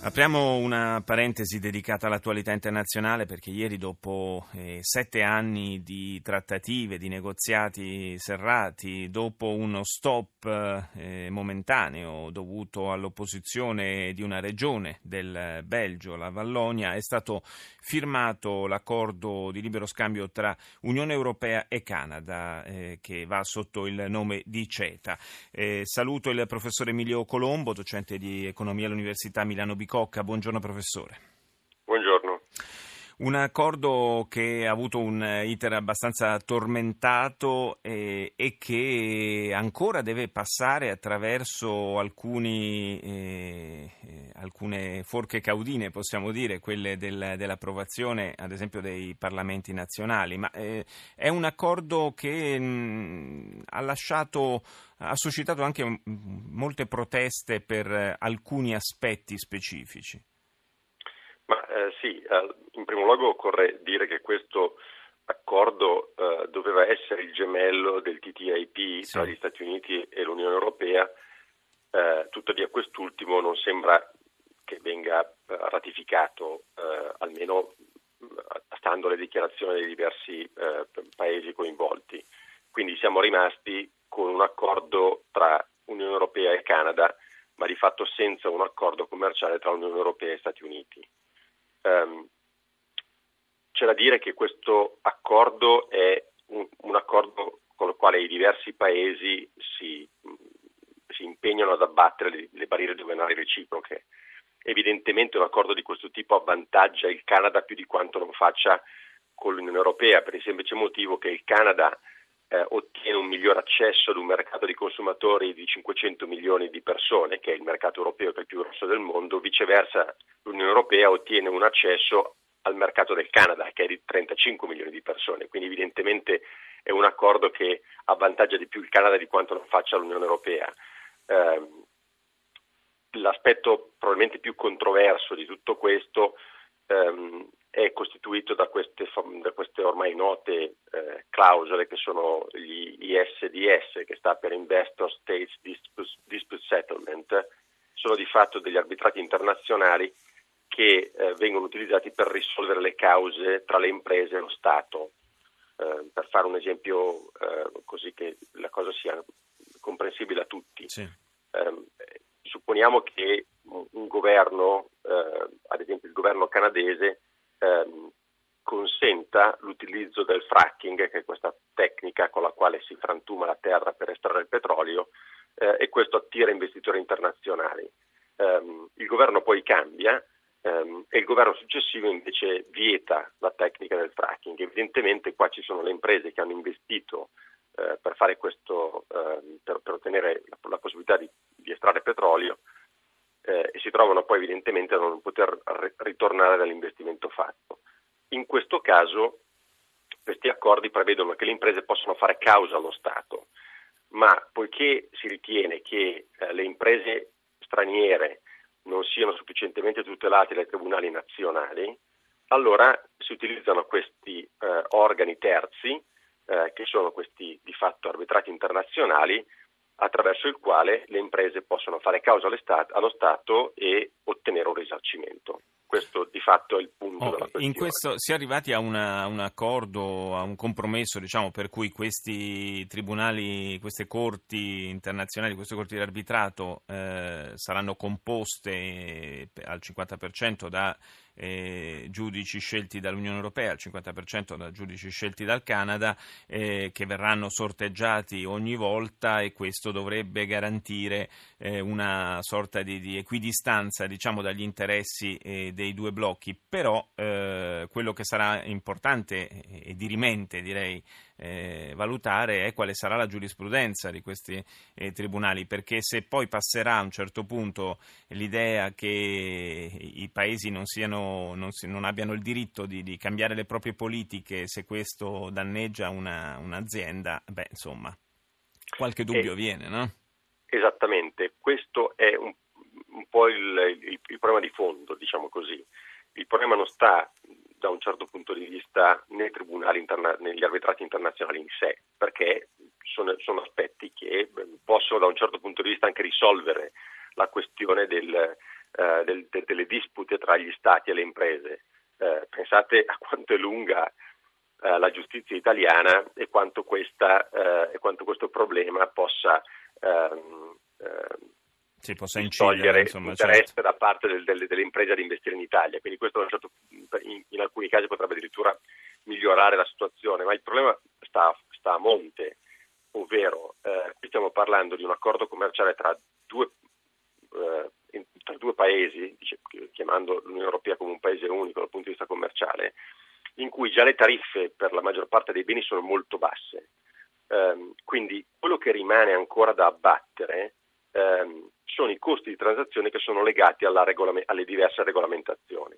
Apriamo una parentesi dedicata all'attualità internazionale perché ieri dopo eh, sette anni di trattative, di negoziati serrati, dopo uno stop eh, momentaneo dovuto all'opposizione di una regione del Belgio, la Vallonia, è stato firmato l'accordo di libero scambio tra Unione Europea e Canada eh, che va sotto il nome di CETA. Eh, saluto il professor Emilio Colombo, docente di economia all'Università Milano Bicocca Cocca. Buongiorno professore. Un accordo che ha avuto un iter abbastanza tormentato e, e che ancora deve passare attraverso alcuni, eh, eh, alcune forche caudine, possiamo dire, quelle del, dell'approvazione, ad esempio, dei parlamenti nazionali. Ma eh, è un accordo che mh, ha lasciato ha suscitato anche molte proteste per alcuni aspetti specifici. Ma eh, sì, in primo luogo occorre dire che questo accordo eh, doveva essere il gemello del TTIP sì. tra gli Stati Uniti e l'Unione Europea, eh, tuttavia quest'ultimo non sembra che venga eh, ratificato, eh, almeno stando alle dichiarazioni dei diversi eh, paesi coinvolti. Quindi siamo rimasti con un accordo tra Unione Europea e Canada, ma di fatto senza un accordo commerciale tra Unione Europea e Stati Uniti. Um, da dire che questo accordo è un, un accordo con il quale i diversi paesi si, si impegnano ad abbattere le, le barriere doganali reciproche. Evidentemente un accordo di questo tipo avvantaggia il Canada più di quanto non faccia con l'Unione Europea, per il semplice motivo che il Canada eh, ottiene un miglior accesso ad un mercato di consumatori di 500 milioni di persone, che è il mercato europeo che è il più grosso del mondo, viceversa l'Unione Europea ottiene un accesso al mercato del Canada, che è di 35 milioni di persone, quindi evidentemente è un accordo che avvantaggia di più il Canada di quanto non faccia l'Unione Europea. Eh, l'aspetto probabilmente più controverso di tutto questo ehm, è costituito da queste, da queste ormai note eh, clausole che sono gli ISDS, che sta per Investor States Dispute, Settlement, sono di fatto degli arbitrati internazionali che eh, vengono utilizzati per risolvere le cause tra le imprese e lo Stato. Eh, per fare un esempio eh, così che la cosa sia comprensibile a tutti. Sì. Ehm, supponiamo che un governo, eh, ad esempio il governo canadese, ehm, consenta l'utilizzo del fracking, che è questa tecnica con la quale si frantuma la terra per estrarre il petrolio, eh, e questo attira investitori internazionali. Um, il governo poi cambia um, e il governo successivo invece vieta la tecnica del fracking. Evidentemente qua ci sono le imprese che hanno investito uh, per fare questo, uh, per, per, ottenere la, la possibilità di, di, estrarre petrolio eh, e si trovano poi evidentemente a non poter ritornare dall'investimento fatto. In questo caso questi accordi prevedono che le imprese possono fare causa allo Stato, ma poiché si ritiene che eh, le imprese straniere non siano sufficientemente tutelate dai tribunali nazionali, allora si utilizzano questi eh, organi terzi, eh, che sono questi di fatto arbitrati internazionali, attraverso il quale le imprese possono fare causa allo Stato e ottenere un risarcimento. Questo di fatto è il punto oh. In questo si è arrivati a una, un accordo, a un compromesso, diciamo, per cui questi tribunali, queste corti internazionali, queste corti di arbitrato eh, saranno composte al 50% da eh, giudici scelti dall'Unione Europea, al 50% da giudici scelti dal Canada, eh, che verranno sorteggiati ogni volta e questo dovrebbe garantire eh, una sorta di, di equidistanza diciamo, dagli interessi eh, dei due blocchi. Però eh, quello che sarà importante e dirimente direi eh, valutare è quale sarà la giurisprudenza di questi eh, tribunali, perché se poi passerà a un certo punto l'idea che i paesi non, siano, non, si, non abbiano il diritto di, di, cambiare le proprie politiche se questo danneggia una, un'azienda, beh insomma, qualche dubbio eh, viene, no? Esattamente, questo è un, un po' il, il, il, problema di fondo, diciamo così. il problema non sta da un certo punto di vista nei tribunali interna- negli arbitrati internazionali in sé, perché sono, sono, aspetti che possono da un certo punto di vista anche risolvere la questione del, eh, del, de, delle dispute tra gli stati e le imprese. Eh, pensate a quanto è lunga eh, la giustizia italiana e quanto, questa, eh, e quanto questo problema possa ehm, ehm si possa incidere insomma, interesse certo. da parte del, del, delle imprese ad investire in Italia. Quindi questo in, in, alcuni casi potrebbe addirittura migliorare la situazione, ma il problema sta, sta a monte, ovvero eh, qui stiamo parlando di un accordo commerciale tra due, eh, tra due paesi, dice, chiamando l'Unione Europea come un paese unico dal punto di vista commerciale, in cui già le tariffe per la maggior parte dei beni sono molto basse. Eh, quindi quello che rimane ancora da abbattere sono i costi di transazione che sono legati regolame- alle diverse regolamentazioni.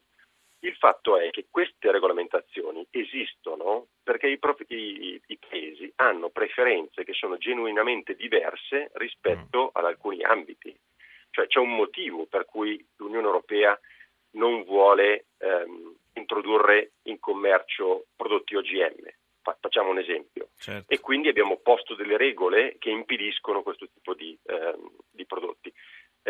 Il fatto è che queste regolamentazioni esistono perché i, prof- i, i paesi hanno preferenze che sono genuinamente diverse rispetto mm. ad alcuni ambiti. Cioè c'è un motivo per cui l'Unione Europea non vuole ehm, introdurre in commercio prodotti OGM. Facciamo un esempio. Certo. E quindi abbiamo posto delle regole che impediscono questo tipo di, ehm.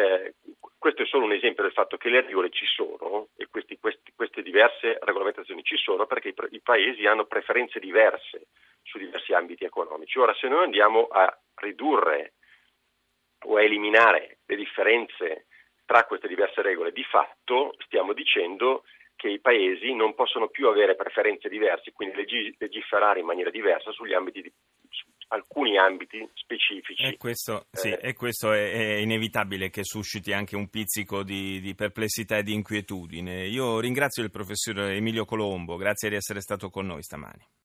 Eh, questo è solo un esempio del fatto che le regole ci sono e questi, questi, queste diverse regolamentazioni ci sono perché i, i, paesi hanno preferenze diverse su diversi ambiti economici. Ora, se noi andiamo a ridurre o a eliminare le differenze tra queste diverse regole, di fatto stiamo dicendo che i paesi non possono più avere preferenze diverse, quindi legiferare in maniera diversa sugli ambiti di, su ambiti specifici. E questo, sì, eh, e questo è, è, inevitabile che susciti anche un pizzico di, di, perplessità e di inquietudine. Io ringrazio il professor Emilio Colombo, grazie di essere stato con noi stamani.